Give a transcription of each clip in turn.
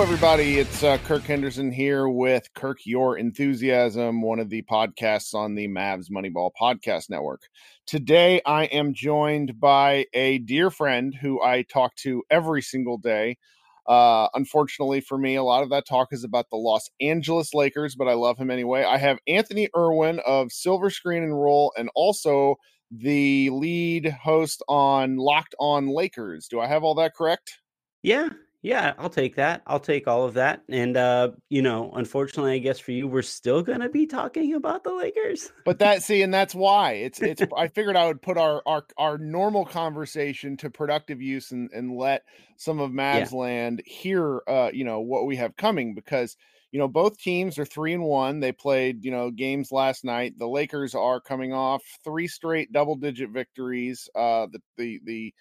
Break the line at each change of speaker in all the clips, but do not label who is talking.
Hello, everybody. It's uh, Kirk Henderson here with Kirk Your Enthusiasm, one of the podcasts on the Mavs Moneyball Podcast Network. Today, I am joined by a dear friend who I talk to every single day. Uh, unfortunately for me, a lot of that talk is about the Los Angeles Lakers, but I love him anyway. I have Anthony Irwin of Silver Screen and Roll and also the lead host on Locked On Lakers. Do I have all that correct?
Yeah, yeah, I'll take that. I'll take all of that. And uh, you know, unfortunately, I guess for you, we're still gonna be talking about the Lakers.
But that see, and that's why it's it's I figured I would put our our our normal conversation to productive use and and let some of Mavs yeah. land hear uh, you know, what we have coming because you know both teams are three and one they played you know games last night the lakers are coming off three straight double digit victories uh the the the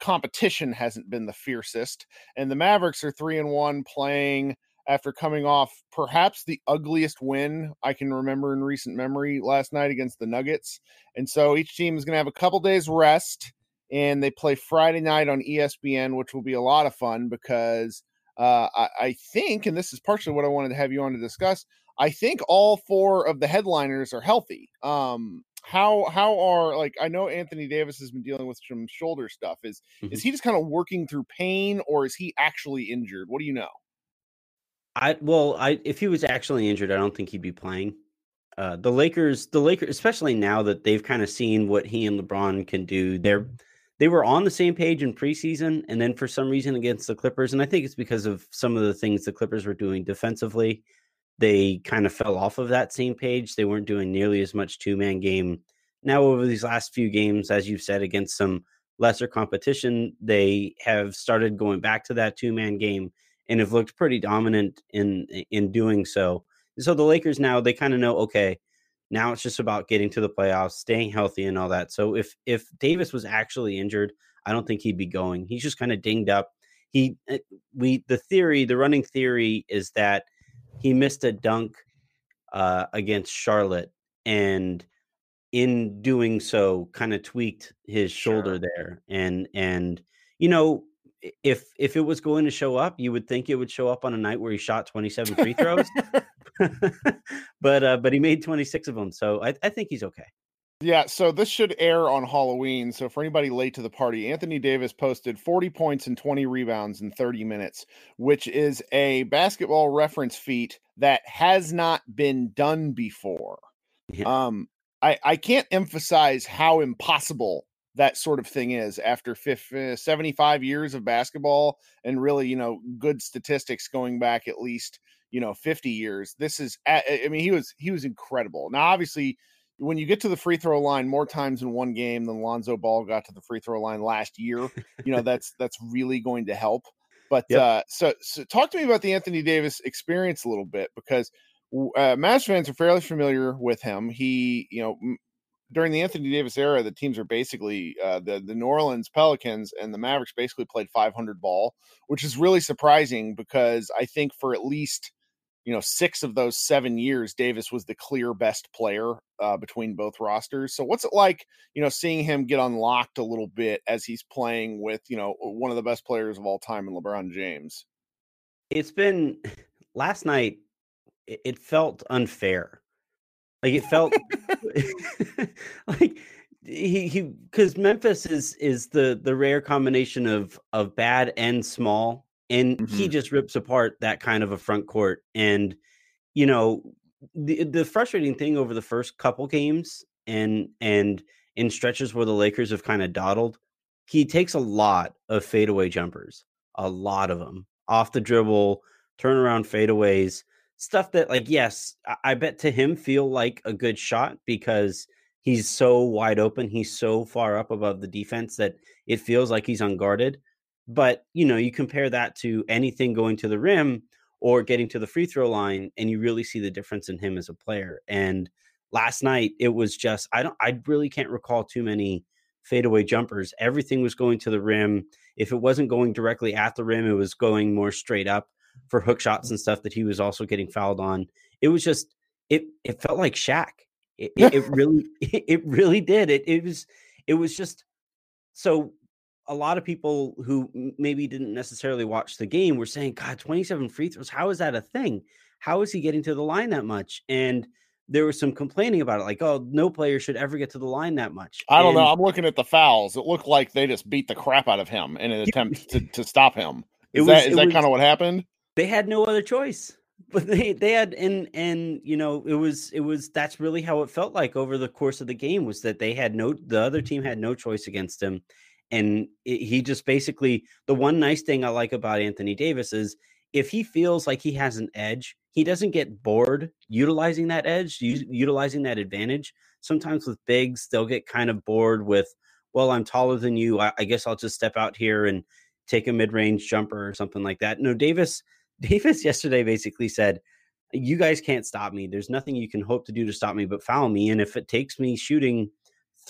competition hasn't been the fiercest. And the Mavericks are three and one playing after coming off perhaps the ugliest win I can remember in recent memory last night against the Nuggets. And so each team is going to have a couple days rest and they play Friday night on ESPN, which will be a lot of fun because uh, I, I think, and this is partially what I wanted to have you on to discuss. I think all four of the headliners are healthy. Um, how how are like I know Anthony Davis has been dealing with some shoulder stuff. Is mm-hmm. is he just kind of working through pain or is he actually injured? What do you know?
I well, I if he was actually injured, I don't think he'd be playing. Uh, the Lakers, the Lakers, especially now that they've kind of seen what he and LeBron can do, they're they were on the same page in preseason, and then for some reason against the Clippers, and I think it's because of some of the things the Clippers were doing defensively they kind of fell off of that same page. They weren't doing nearly as much two man game. Now, over these last few games, as you've said, against some lesser competition, they have started going back to that two man game and have looked pretty dominant in in doing so. And So the Lakers now they kind of know okay, now it's just about getting to the playoffs, staying healthy, and all that. So if if Davis was actually injured, I don't think he'd be going. He's just kind of dinged up. He eh, we the theory, the running theory is that he missed a dunk uh, against Charlotte, and in doing so, kind of tweaked his shoulder sure. there. And and you know, if if it was going to show up, you would think it would show up on a night where he shot 27 free throws. but uh, but he made 26 of them, so I, I think he's okay.
Yeah, so this should air on Halloween. So for anybody late to the party, Anthony Davis posted 40 points and 20 rebounds in 30 minutes, which is a basketball reference feat that has not been done before. Yeah. Um I I can't emphasize how impossible that sort of thing is after 50, uh, 75 years of basketball and really, you know, good statistics going back at least, you know, 50 years. This is I mean he was he was incredible. Now obviously when you get to the free throw line more times in one game than Lonzo Ball got to the free throw line last year, you know that's that's really going to help. But yep. uh, so so talk to me about the Anthony Davis experience a little bit because uh, Mavs fans are fairly familiar with him. He, you know, m- during the Anthony Davis era, the teams are basically uh, the the New Orleans Pelicans and the Mavericks basically played 500 ball, which is really surprising because I think for at least you know, six of those seven years, Davis was the clear best player uh, between both rosters. So, what's it like, you know, seeing him get unlocked a little bit as he's playing with, you know, one of the best players of all time in LeBron James?
It's been last night, it felt unfair. Like, it felt like he he because Memphis is is the the rare combination of of bad and small and mm-hmm. he just rips apart that kind of a front court. And you know, the the frustrating thing over the first couple games and and in stretches where the Lakers have kind of dawdled, he takes a lot of fadeaway jumpers, a lot of them off the dribble, turnaround fadeaways, stuff that like yes, I bet to him feel like a good shot because he's so wide open, he's so far up above the defense that it feels like he's unguarded. But, you know, you compare that to anything going to the rim or getting to the free throw line, and you really see the difference in him as a player. And last night, it was just, I don't, I really can't recall too many fadeaway jumpers. Everything was going to the rim. If it wasn't going directly at the rim, it was going more straight up for hook shots mm. and stuff that he was also getting fouled on. It was just, it, it felt like Shaq. It, it, it really, it really did. It, it was, it was just so a lot of people who maybe didn't necessarily watch the game were saying, God, 27 free throws, how is that a thing? How is he getting to the line that much? And there was some complaining about it, like, oh, no player should ever get to the line that much.
I don't
And
know. I'm looking at the fouls. It looked like they just beat the crap out of him in an attempt to, to stop him. Is
was-
that that
was-
kind of what happened?
they had no other choice but they they had and and you know it was it was that's really how it felt like over the course of the game was that they had no the other team had no choice against him and it, he just basically the one nice thing i like about anthony davis is if he feels like he has an edge he doesn't get bored utilizing that edge u- utilizing that advantage sometimes with bigs they'll get kind of bored with well i'm taller than you i, I guess i'll just step out here and take a mid-range jumper or something like that no davis Davis yesterday basically said, "You guys can't stop me. There's nothing you can hope to do to stop me but foul me. And if it takes me shooting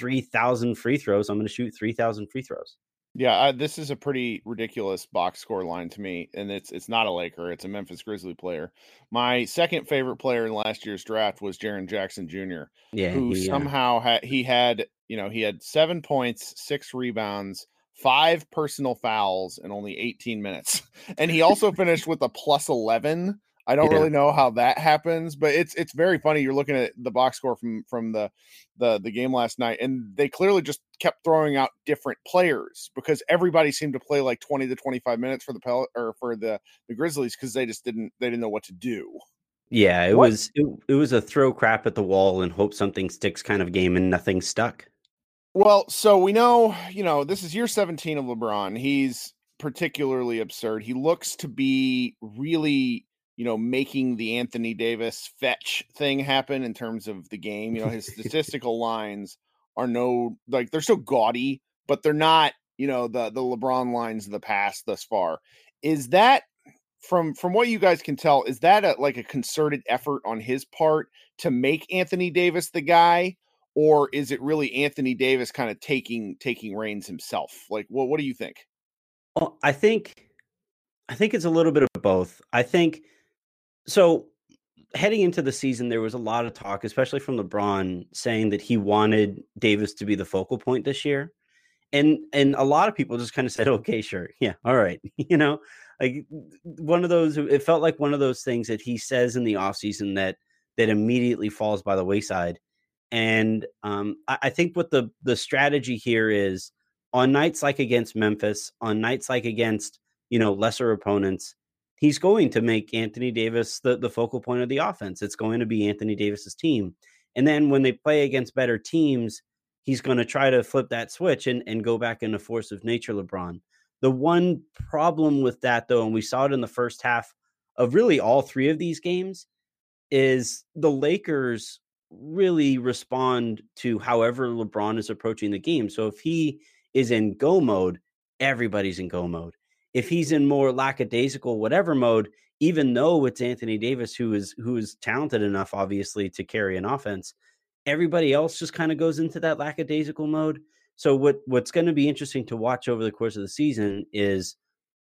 three thousand free throws, I'm going to shoot three thousand free throws."
Yeah, I, this is a pretty ridiculous box score line to me, and it's it's not a Laker; it's a Memphis Grizzly player. My second favorite player in last year's draft was Jaren Jackson Jr.,
Yeah,
who
he, uh,
somehow had he had you know he had seven points, six rebounds, five personal fouls in only 18 minutes, and he also finished with a plus 11. I don't
Yeah.
really know how that happens, but it's it's very funny. You're looking at the box score from from the the the game last night, and they clearly just kept throwing out different players because everybody seemed to play like 20 to 25 minutes for the Pel- or for the the Grizzlies because they just didn't they didn't know what to do.
yeah, it
What-
was it, it was a throw crap at the wall and hope something sticks kind of game, and nothing stuck.
Well, so we know, you know, this is year 17 of LeBron. He's particularly absurd. He looks to be really, you know, making the Anthony Davis fetch thing happen in terms of the game. You know, his statistical lines are no like they're so gaudy, but they're not, you know, the the LeBron lines of the past thus far. Is that from from what you guys can tell, is that a like a concerted effort on his part to make Anthony Davis the guy? or is it really Anthony Davis kind of taking taking reins himself? Like, what what do you think?
Well, I think I think it's a little bit of both. I think so heading into the season there was a lot of talk especially from LeBron saying that he wanted Davis to be the focal point this year. And and a lot of people just kind of said okay, sure. Yeah, all right. You know, like one of those it felt like one of those things that he says in the offseason that that immediately falls by the wayside. And um, I, I think what the the strategy here is on nights like against Memphis, on nights like against you know lesser opponents, he's going to make Anthony Davis the the focal point of the offense. It's going to be Anthony Davis's team. And then when they play against better teams, he's going to try to flip that switch and and go back into force of nature LeBron. The one problem with that though, and we saw it in the first half of really all three of these games, is the Lakers really respond to however LeBron is approaching the game. So if he is in go mode, everybody's in go mode. If he's in more lackadaisical whatever mode, even though it's Anthony Davis who is who is talented enough obviously to carry an offense, everybody else just kind of goes into that lackadaisical mode. So what what's going to be interesting to watch over the course of the season is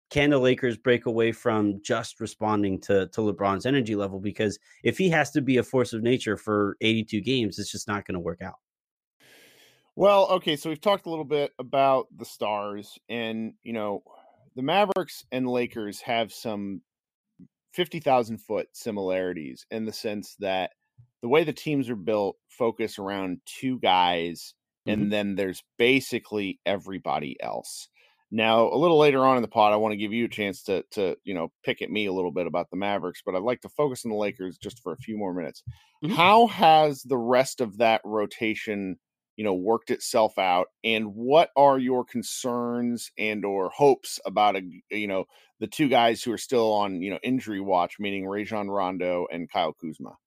can the Lakers break away from just responding to to LeBron's energy level? Because if he has to be a force of nature for 82 games, it's just not going to work out.
Well, okay, so we've talked a little bit about the stars, and you know, the Mavericks and Lakers have some fifty thousand foot similarities in the sense that the way the teams are built focus around two guys, and then there's basically everybody else. Now, a little later on in the pod, I want to give you a chance to to you know pick at me a little bit about the Mavericks, but I'd like to focus on the Lakers just for a few more minutes.
Mhm.
How has the rest of that rotation, you know, worked itself out, and what are your concerns and or hopes about a you know the two guys who are still on you know injury watch, meaning Rajon Rondo and Kyle Kuzma?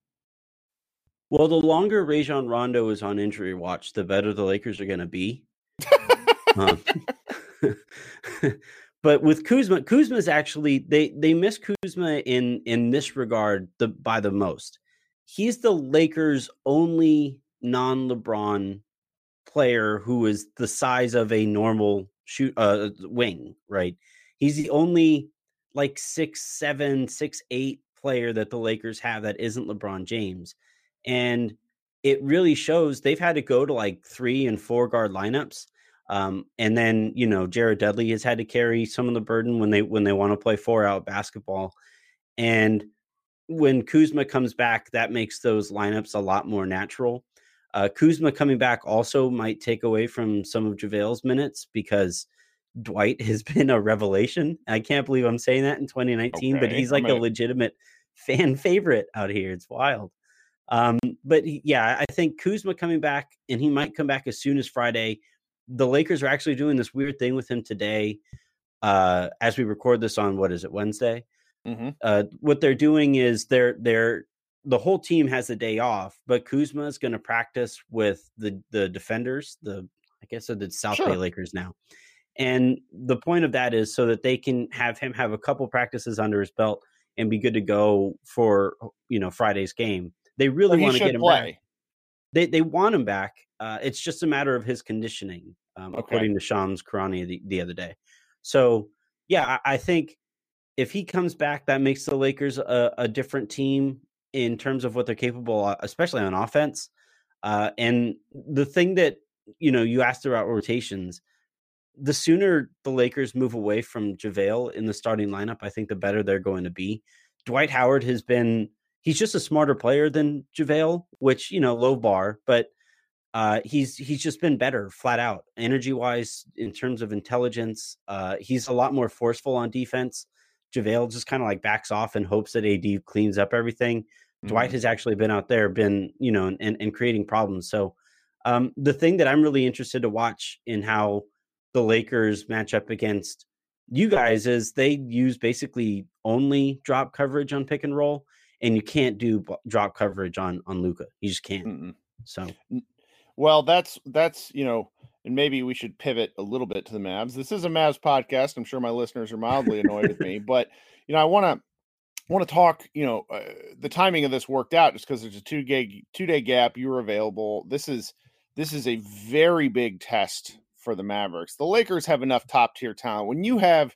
Well, the longer Rajon Rondo is on injury watch, the better the Lakers are going to be. Um, but with Kuzma, Kuzma is actually they they miss Kuzma in in this regard the by the most. He's the Lakers' only non-LeBron player who is the size of a normal shoot uh wing, right? He's the only like six seven, six eight player that the Lakers have that isn't LeBron James. And it really shows they've had to go to like three and four guard lineups. Um, and then you know Jared Dudley has had to carry some of the burden when they when they want to play four out basketball, and when Kuzma comes back, that makes those lineups a lot more natural. Uh, Kuzma coming back also might take away from some of JaVale's minutes because Dwight has been a revelation. I can't believe I'm saying that in 2019, okay, but he's like a legitimate fan favorite out here. It's wild. Um, but he, yeah, I think Kuzma coming back, and he might come back as soon as Friday. The Lakers are actually doing this weird thing with him today. Uh, as we record this on what is it Wednesday? Mm-hmm. Uh, what they're doing is they're they're the whole team has a day off, but Kuzma is going to practice with the the defenders. The I guess the South sure. Bay Lakers now, and the point of that is so that they can have him have a couple practices under his belt and be good to go for you know Friday's game. They really want to get him play. back. They they want him back. Uh, it's just a matter of his conditioning, um, okay. according to Shams Charania the, the other day. So yeah, I, I, think if he comes back, that makes the Lakers a, a different team in terms of what they're capable, of, especially on offense. Uh, and the thing that you know you asked about rotations, the sooner the Lakers move away from JaVale in the starting lineup, I think the better they're going to be. Dwight Howard has been he's just a smarter player than JaVale, which, you know, low bar, but uh, he's he's just been better flat out energy wise in terms of intelligence. Uh, he's a lot more forceful on defense. JaVale just kind of like backs off and hopes that AD cleans up everything. Mm-hmm. Dwight has actually been out there, been, you know, and, and creating problems. So um, the thing that I'm really interested to watch in how the Lakers match up against you guys is they use basically only drop coverage on pick and roll and you can't do drop coverage on on Luka. You just can't. Mm-mm. So,
well, that's that's you know, and maybe we should pivot a little bit to the Mavs. This is a Mavs podcast. I'm sure my listeners are mildly annoyed with me, but you know, I want to want to talk. You know, uh, the timing of this worked out just because there's a two day two day gap. You were available. This is this is a very big test for the Mavericks. The Lakers have enough top tier talent. When you have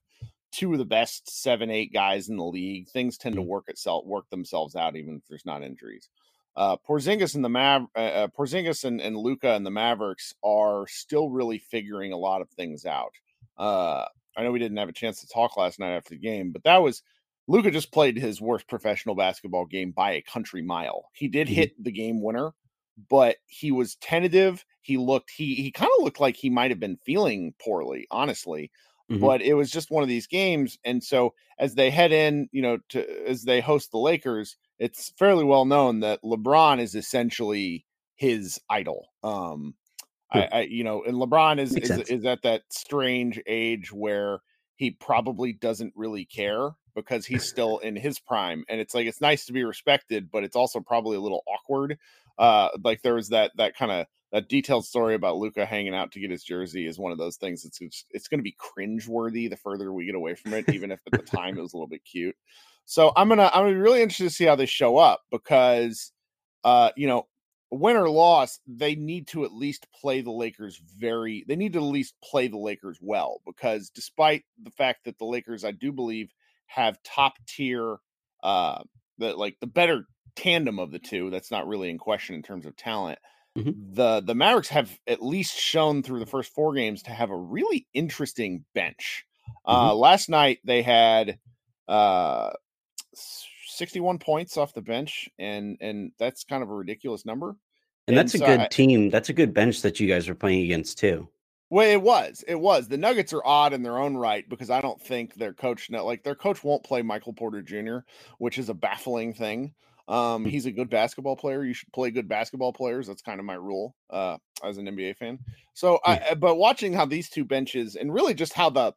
two of the best seven, eight guys in the league. Things tend to mm. work itself, work themselves out, even if there's not injuries. Uh, Porzingis and the Mav, uh, uh Porzingis and, and Luka and the Mavericks are still really figuring a lot of things out. Uh, I know we didn't have a chance to talk last night after the game, but that was Luka just played his worst professional basketball game by a country mile. He did mm-hmm. hit the game winner, but he was tentative. He looked he he kind of looked like he might have been feeling poorly, honestly. Mm-hmm. But it was just one of these games. And so as they head in, you know, to as they host the Lakers, it's fairly well known that LeBron is essentially his idol. Um I, I you know, and LeBron is is, is at that strange age where he probably doesn't really care because he's still in his prime and it's like it's nice to be respected but it's also probably a little awkward uh like there was that that kind of that detailed story about Luka hanging out to get his jersey is one of those things that's it's, it's going to be cringe worthy the further we get away from it, even if at the time it was a little bit cute. So I'm gonna I'm gonna be really interested to see how they show up because uh you know win or loss they need to at least play the Lakers very they need to at least play the Lakers well because despite the fact that the Lakers I do believe have top tier uh the like the better tandem of the two that's not really in question in terms of talent Mm-hmm. The the Mavericks have at least shown through the first four games to have a really interesting bench. Uh, mm-hmm. last night they had uh, 61 points off the bench, and and that's kind of a ridiculous number.
And, and that's so a good I, team. That's a good bench that you guys are playing against too.
Well, it was. It was. The Nuggets are odd in their own right because I don't think their coach, like their coach, won't play Michael Porter Jr., which is a baffling thing. Um, mm. he's a good basketball player. You should play good basketball players. That's kind of my rule uh, as an NBA fan. So, I, but watching how these two benches and really just how the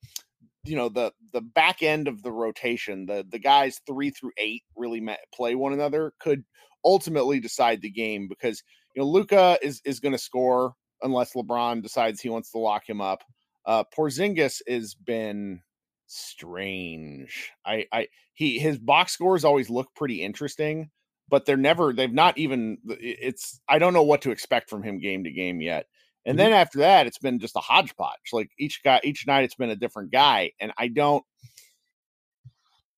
you know the the back end of the rotation, the the guys three through eight really play one another could ultimately decide the game because you know luka is is going to score unless LeBron decides he wants to lock him up. Uh, Porzingis has been strange. I I he his box scores always look pretty interesting, but they're never they've not even it's I don't know what to expect from him game to game yet. And mm-hmm. then after that, it's been just a hodgepodge. Like each guy, each night, it's been a different guy, and I don't.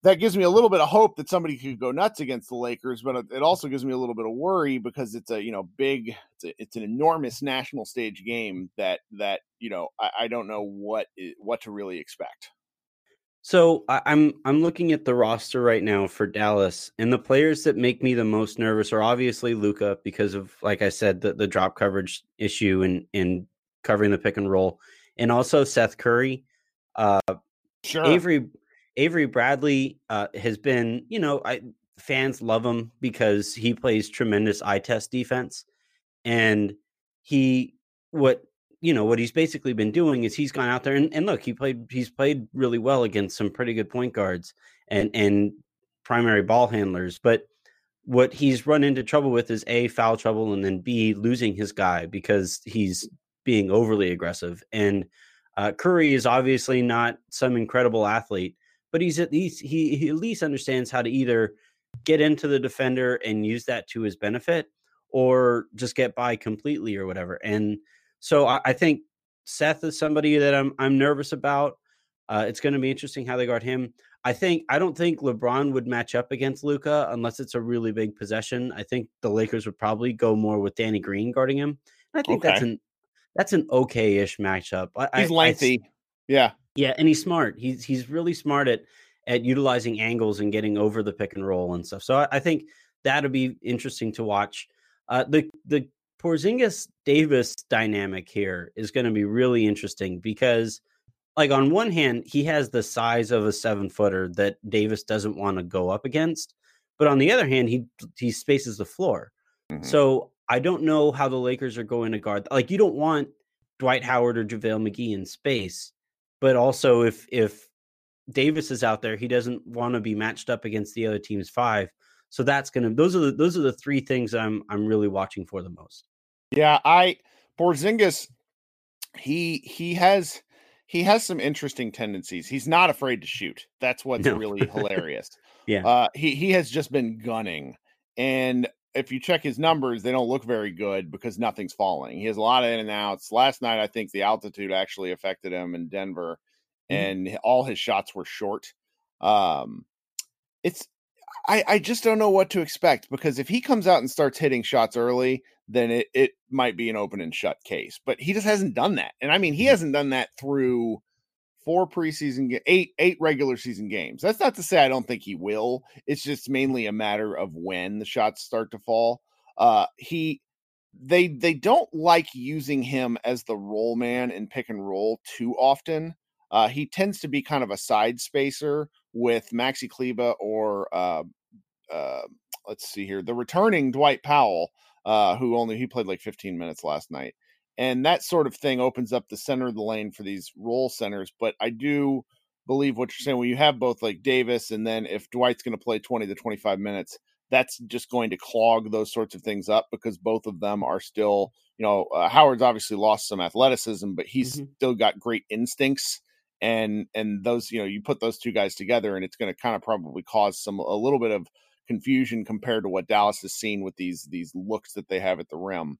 that gives me a little bit of hope that somebody could go nuts against the Lakers, but it also gives me a little bit of worry because it's a you know big, it's, a, it's an enormous national stage game that that you know I, I don't know what what to really expect.
So I, I'm I'm looking at the roster right now for Dallas, and the players that make me the most nervous are obviously Luka because of like I said the, the drop coverage issue and and covering the pick and roll, and also Seth Curry. Uh,
sure.
Avery Avery Bradley uh, has been, you know, I, fans love him because he plays tremendous eye test defense, and he what you know what he's basically been doing is he's gone out there and, and look he played he's played really well against some pretty good point guards and and primary ball handlers but what he's run into trouble with is a foul trouble and then b losing his guy because he's being overly aggressive and uh, curry is obviously not some incredible athlete but he's at least he, he at least understands how to either get into the defender and use that to his benefit or just get by completely or whatever. And so I, I think Seth is somebody that I'm I'm nervous about. Uh, it's going to be interesting how they guard him. I think I don't think LeBron would match up against Luka unless it's a really big possession. I think the Lakers would probably go more with Danny Green guarding him. I think okay. that's an that's an okay-ish matchup.
I, He's lengthy. I, yeah.
Yeah, and he's smart. He's he's really smart at at utilizing angles and getting over the pick and roll and stuff. So I, I think that'll be interesting to watch. Uh, the the Porzingis Davis dynamic here is going to be really interesting because, like, on one hand, he has the size of a seven footer that Davis doesn't want to go up against, but on the other hand, he he spaces the floor. Mm-hmm. So I don't know how the Lakers are going to guard. Like, you don't want Dwight Howard or JaVale McGee in space but also if if Davis is out there, he doesn't want to be matched up against the other team's five. So that's gonna those are the those are the three things I'm I'm really watching for the most.
Yeah, I Porzingis, he he has he has some interesting tendencies. He's not afraid to shoot. That's what's no. really hilarious.
Yeah.
Uh, he he has just been gunning, and if you check his numbers, they don't look very good because nothing's falling. He has a lot of in and outs. Last night, I think the altitude actually affected him in Denver, mm-hmm. and all his shots were short. Um, it's I, I just don't know what to expect because if he comes out and starts hitting shots early, then it, it might be an open and shut case. But he just hasn't done that. And I mean, he mm-hmm. hasn't done that through four preseason eight eight regular season games. That's not to say I don't think he will. It's just mainly a matter of when the shots start to fall. Uh he they they don't like using him as the roll man in pick and roll too often. Uh he tends to be kind of a side spacer with Maxi Kleber or uh uh let's see here, the returning Dwight Powell, uh, who only he played like 15 minutes last night and that sort of thing opens up the center of the lane for these role centers. But I do believe what you're saying when you have both like Davis and then if Dwight's going to play 20 to 25 minutes, that's just going to clog those sorts of things up because both of them are still, you know, uh, Howard's obviously lost some athleticism, but he's mm-hmm. still got great instincts. And and those, you know, you put those two guys together, and it's going to kind of probably cause some a little bit of confusion compared to what Dallas has seen with these these looks that they have at the rim.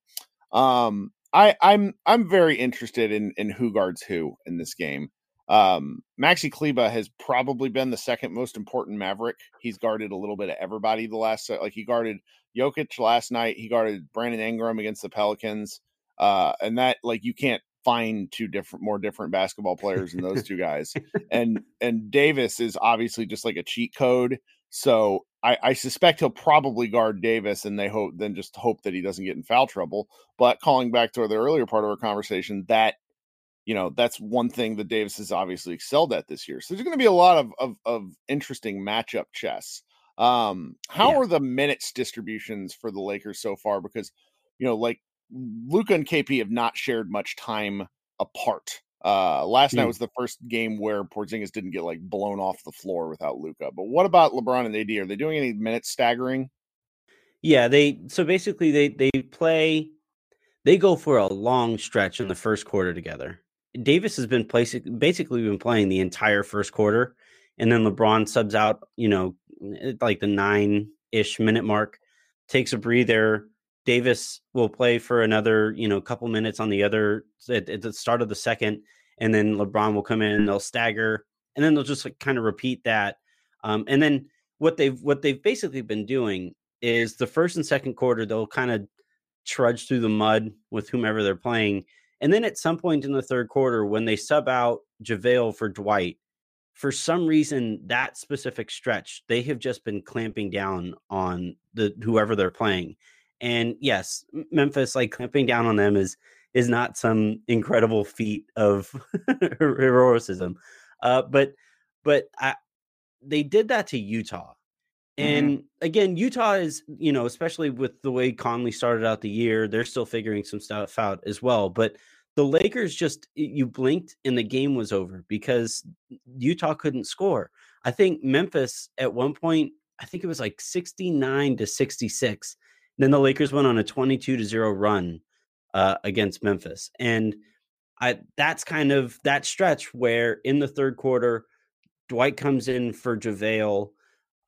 Um, I, I'm I'm very interested in in who guards who in this game. Um, Maxi Kleber has probably been the second most important Maverick. He's guarded a little bit of everybody the last like he guarded Jokic last night. He guarded Brandon Ingram against the Pelicans. Uh, and that like you can't find two different more different basketball players than those two guys. and and Davis is obviously just like a cheat code. So I, I, suspect he'll probably guard Davis, and they hope then just hope that he doesn't get in foul trouble. But calling back to the earlier part of our conversation, that you know that's one thing that Davis has obviously excelled at this year. So there's going to be a lot of of, of interesting matchup chess. Um, how yeah. are the minutes distributions for the Lakers so far? Because you know, like Luka and KP have not shared much time apart. Uh, last night was the first game where Porzingis didn't get like blown off the floor without Luka. But what about LeBron and AD? Are they doing any minute staggering?
Yeah, they so basically they they play they go for a long stretch in the first quarter together. Davis has been placing basically been playing the entire first quarter, and then LeBron subs out, you know, like the nine ish minute mark, takes a breather. Davis will play for another, you know, couple minutes on the other at, at the start of the second, and then LeBron will come in and they'll stagger, and then they'll just like kind of repeat that. Um, and then what they've what they've basically been doing is the first and second quarter they'll kind of trudge through the mud with whomever they're playing, and then at some point in the third quarter when they sub out JaVale for Dwight, for some reason that specific stretch they have just been clamping down on the whoever they're playing. And yes, Memphis like clamping down on them is is not some incredible feat of heroism. Uh, but but I, they did that to Utah. Mm-hmm. And mm-hmm. again, Utah is, you know, especially with the way Conley started out the year, they're still figuring some stuff out as well. But the Lakers just, you blinked and the game was over because Utah couldn't score. I think Memphis at one point, I think it was like 69 to 66. Then the Lakers went on a 22 to 0 run uh, against Memphis. And I that's kind of that stretch where in the third quarter, Dwight comes in for JaVale,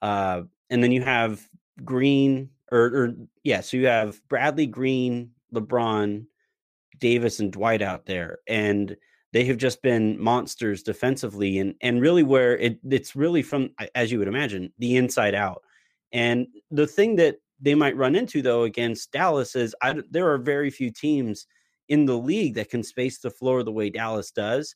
uh, and then you have Green or, or yeah, so you have Bradley Green, LeBron, Davis, and Dwight out there, and they have just been monsters defensively, and and really where it it's really from as you would imagine the inside out. And the thing that they might run into though against Dallas is I, there are very few teams in the league that can space the floor the way Dallas does,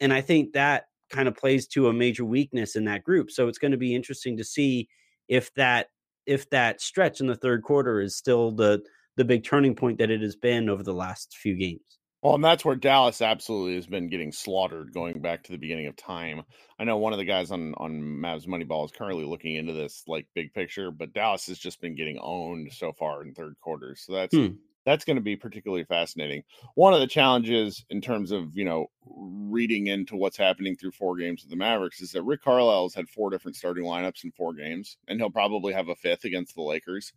and I think that kind of plays to a major weakness in that group. So it's going to be interesting to see if that if that stretch in the third quarter is still the the big turning point that it has been over the last few games.
Well, and that's where Dallas absolutely has been getting slaughtered going back to the beginning of time. I know one of the guys on on Mavs Moneyball is currently looking into this like big picture, but Dallas has just been getting owned so far in third quarters. So that's hmm that's going to be particularly fascinating. One of the challenges in terms of, you know, reading into what's happening through four games of the Mavericks is that Rick Carlisle has had four different starting lineups in four games, and he'll probably have a fifth against the Lakers.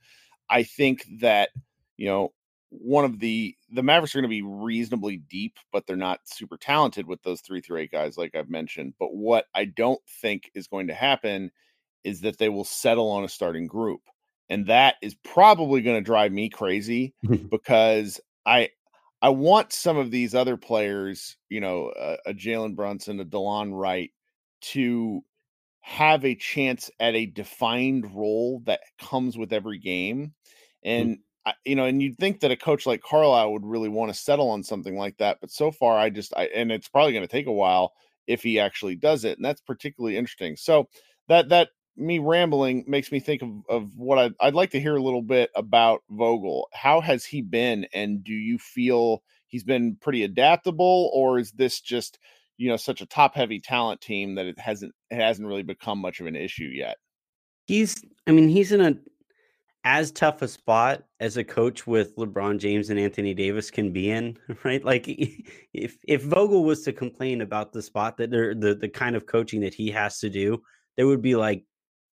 I think that, you know, one of the the Mavericks are going to be reasonably deep, but they're not super talented with those three through eight guys, like I've mentioned. But what I don't think is going to happen is that they will settle on a starting group and that is probably going to drive me crazy because I I want some of these other players, you know, a, a Jalen Brunson, a Delon Wright, to have a chance at a defined role that comes with every game, hmm. and. You know, and you'd think that a coach like Carlisle would really want to settle on something like that, but so far, I just, I, and it's probably going to take a while if he actually does it, and that's particularly interesting. So that that me rambling makes me think of, of what I'd, I'd like to hear a little bit about Vogel. How has he been, and do you feel he's been pretty adaptable, or is this just you know such a top heavy talent team that it hasn't it hasn't really become much of an issue yet?
He's, I mean, he's in a as tough a spot as a coach with LeBron James and Anthony Davis can be in, right? Like if if Vogel was to complain about the spot that they're the the kind of coaching that he has to do, there would be like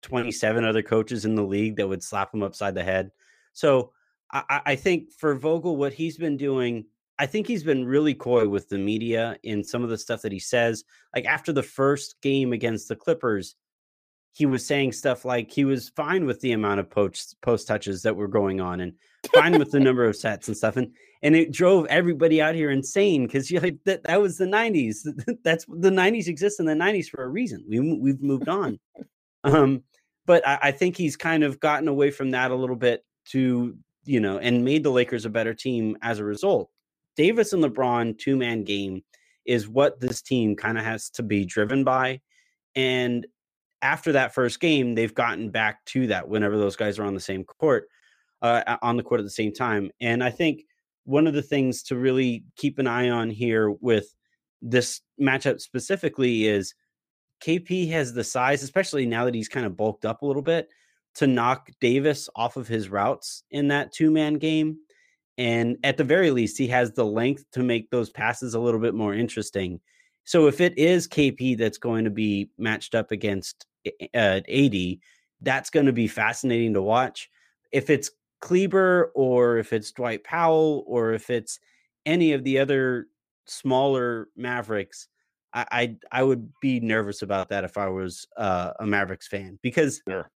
27 other coaches in the league that would slap him upside the head. So I, I, think for Vogel, what he's been doing, I think he's been really coy with the media in some of the stuff that he says. Like after the first game against the Clippers, he was saying stuff like he was fine with the amount of post post touches that were going on and fine with the number of sets and stuff. And and it drove everybody out here insane because you like that that was the 90s. That's the 90s exists in the 90s for a reason. We we've moved on. Um, but I, I think he's kind of gotten away from that a little bit to you know and made the Lakers a better team as a result. Davis and LeBron two man game is what this team kind of has to be driven by, and after that first game, they've gotten back to that whenever those guys are on the same court, uh, on the court at the same time. And I think one of the things to really keep an eye on here with this matchup specifically is KP has the size, especially now that he's kind of bulked up a little bit, to knock Davis off of his routes in that two man game. And at the very least, he has the length to make those passes a little bit more interesting. So if it is KP that's going to be matched up against uh, AD, that's going to be fascinating to watch. If it's Kleber or if it's Dwight Powell or if it's any of the other smaller Mavericks, I, I, I would be nervous about that if I was uh, a Mavericks fan because, sure.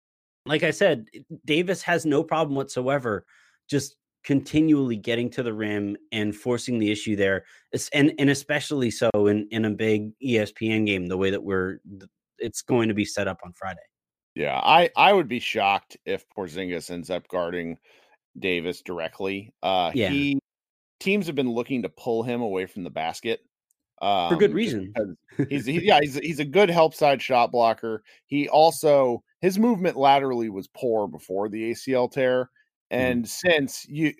like I said, Davis has no problem whatsoever just continually getting to the rim and forcing the issue there, and and especially so in in a big ESPN game, the way that we're it's going to be set up on Friday.
Yeah, I I would be shocked if Porzingis ends up guarding Davis directly. Uh
Yeah.
he teams have been looking to pull him away from the basket. Um
For good reason.
he's he, yeah, he's he's a good help side shot blocker. He also his movement laterally was poor before the ACL tear. And since you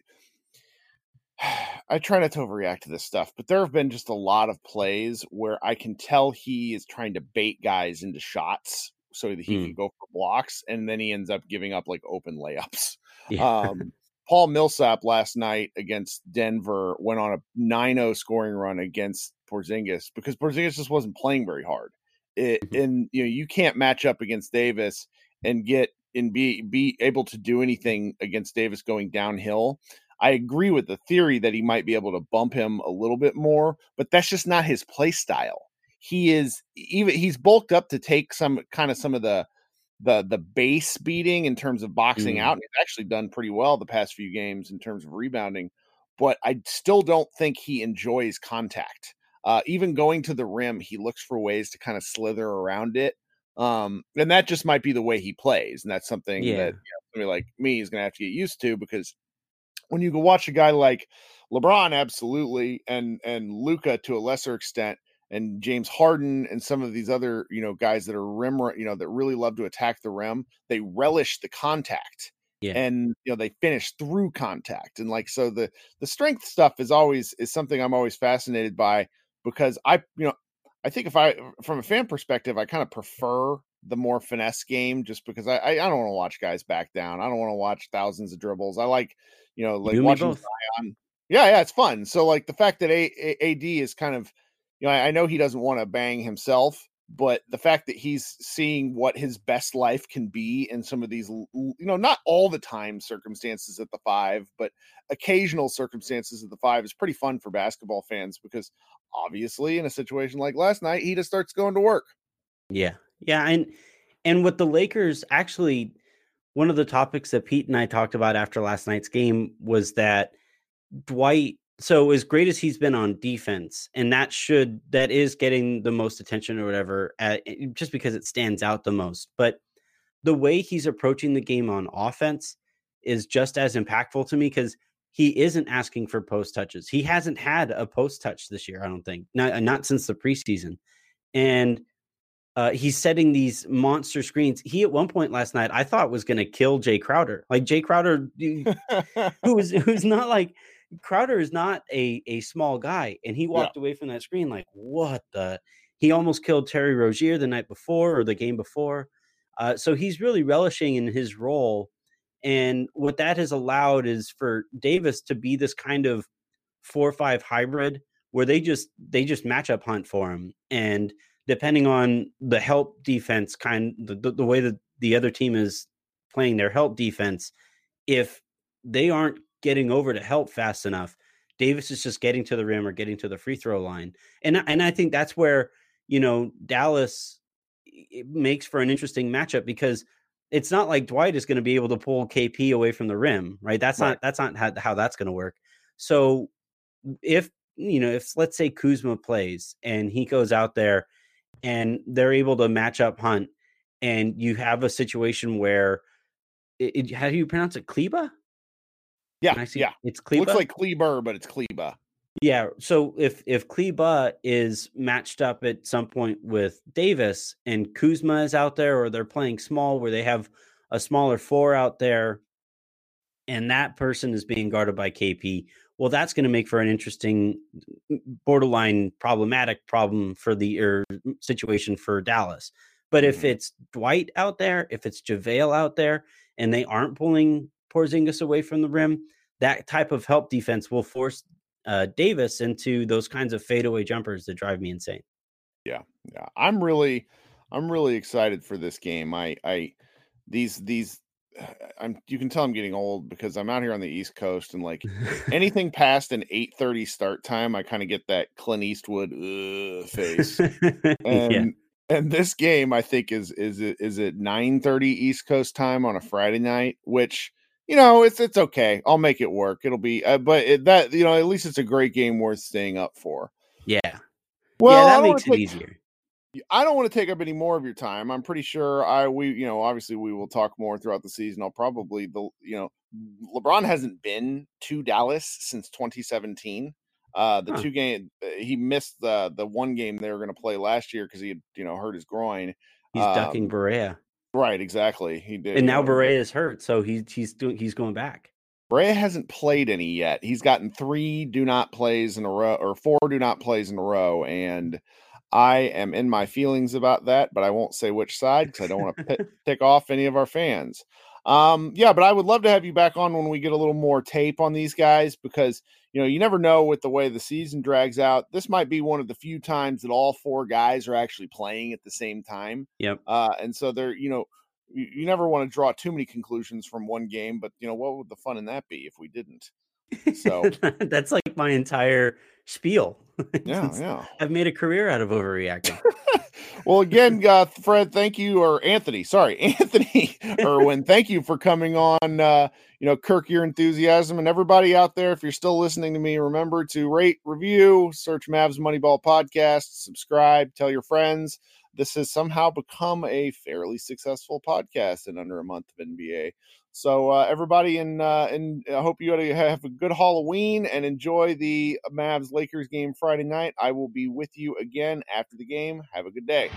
I try not to overreact to this stuff, but there have been just a lot of plays where I can tell he is trying to bait guys into shots so that he
Mm.
can go for blocks, and then he ends up giving up like open layups.
Yeah.
Um, Paul Millsap last night against Denver went on a 9-0 scoring run against Porzingis because Porzingis just wasn't playing very hard. It,
Mhm.
and you know you can't match up against Davis and get and be be able to do anything against Davis going downhill. I agree with the theory that he might be able to bump him a little bit more, but that's just not his play style. He is even he's bulked up to take some kind of some of the the the base beating in terms of boxing
Mm.
out. And he's actually done pretty well the past few games in terms of rebounding, but I still don't think he enjoys contact. Uh, even going to the rim, he looks for ways to kind of slither around it. Um, and that just might be the way he plays, and that's something
Yeah.
that you know, somebody like me is going to have to get used to because when you go watch a guy like LeBron, absolutely, and and Luka to a lesser extent, and James Harden and some of these other you know guys that are rim, you know, that really love to attack the rim, they relish the contact,
Yeah.
and you know they finish through contact, and like so the the strength stuff is always is something I'm always fascinated by because I you know I think if I from a fan perspective, I kind of prefer the more finesse game just because I I, don't want to watch guys back down. I don't want to watch thousands of dribbles. I like you know like
you
watching. Zion. Yeah, yeah, it's fun. So like the fact that a, a- AD is kind of you know I, I know he doesn't want to bang himself, but the fact that he's seeing what his best life can be in some of these you know not all the time circumstances at the five, but occasional circumstances at the five is pretty fun for basketball fans because obviously in a situation like last night he just starts going to work.
Yeah. Yeah, and and with the Lakers actually one of the topics that Pete and I talked about after last night's game was that Dwight so as great as he's been on defense and that should that is getting the most attention or whatever at, just because it stands out the most but the way he's approaching the game on offense is just as impactful to me cuz he isn't asking for post touches. He hasn't had a post touch this year, I don't think. Not not since the preseason. And uh, he's setting these monster screens. He at one point last night I thought was going to kill Jae Crowder. Like Jae Crowder, who is who's not like Crowder is not a a small guy, and he walked away from that screen like what the. He almost killed Terry Rozier the night before or the game before. Uh, so he's really relishing in his role, and what that has allowed is for Davis to be this kind of four or five hybrid where they just they just match up hunt for him and depending on the help defense kind the, the way that the other team is playing their help defense if they aren't getting over to help fast enough davis is just getting to the rim or getting to the free throw line and and i think that's where you know dallas it makes for an interesting matchup because it's not like dwight is going to be able to pull kp away from the rim right that's
Right.
not that's not how, how that's going to work so if you know if let's say kuzma plays and he goes out there and they're able to match up Hunt, and you have a situation where it, it- how do you pronounce it? Kleba?
Yeah,
Can I see?
yeah.
It's Kleba.
Looks like Kleber, but it's Kleba.
yeah. So if if Kleba is matched up at some point with Davis and Kuzma is out there, or they're playing small where they have a smaller four out there, and that person is being guarded by KP. Well, that's going to make for an interesting, borderline problematic problem for the or situation for Dallas. But if
Mhm.
it's Dwight out there, if it's JaVale out there, and they aren't pulling Porzingis away from the rim, that type of help defense will force uh, Davis into those kinds of fadeaway jumpers that drive me insane.
Yeah, yeah. I'm really, I'm really excited for this game. I, I, these, these, I'm. You can tell I'm getting old because I'm out here on the East Coast and like anything past an 8:30 start time, I kind of get that Clint Eastwood uh, face. And
yeah,
and this game, I think is is it is it 9:30 East Coast time on a Friday night, which you know it's it's okay. I'll make it work. It'll be, uh, but it, that you know at least it's a great game worth staying up for.
yeah,
Well,
yeah. That makes it
take-
easier.
I don't want to take up any more of your time. I'm pretty sure I we you know obviously we will talk more throughout the season. I'll probably the you know LeBron hasn't been to Dallas since 2017. Uh, the huh. two game uh, he missed the the one game they were going to play last year because he had you know hurt his groin.
He's um, ducking Barea.
Right, exactly. He did,
and now Barea is hurt, so he's he's doing he's going back.
Barea hasn't played any yet. He's gotten three do not plays in a row or four do not plays in a row, and I am in my feelings about that, but I won't say which side because I don't want to tick off any of our fans. Um, yeah, but I would love to have you back on when we get a little more tape on these guys because you know you never know with the way the season drags out. This might be one of the few times that all four guys are actually playing at the same time.
Yep.
Uh, and so they're you know you, you never want to draw too many conclusions from one game, but you know what would the fun in that be if we didn't? So
that's like my entire spiel.
Yeah, yeah.
I've made a career out of overreacting.
well, again, uh, Fred, thank you, or Anthony, sorry, Anthony Irwin, thank you for coming on. Uh, you know, Kirk, your enthusiasm, and everybody out there. If you're still listening to me, remember to rate, review, search Mavs Moneyball podcast, subscribe, tell your friends. This has somehow become a fairly successful podcast in under a month of NBA. So uh, everybody, and uh, and I hope you have a good Halloween and enjoy the Mavs Lakers game Friday night. I will be with you again after the game. Have a good day.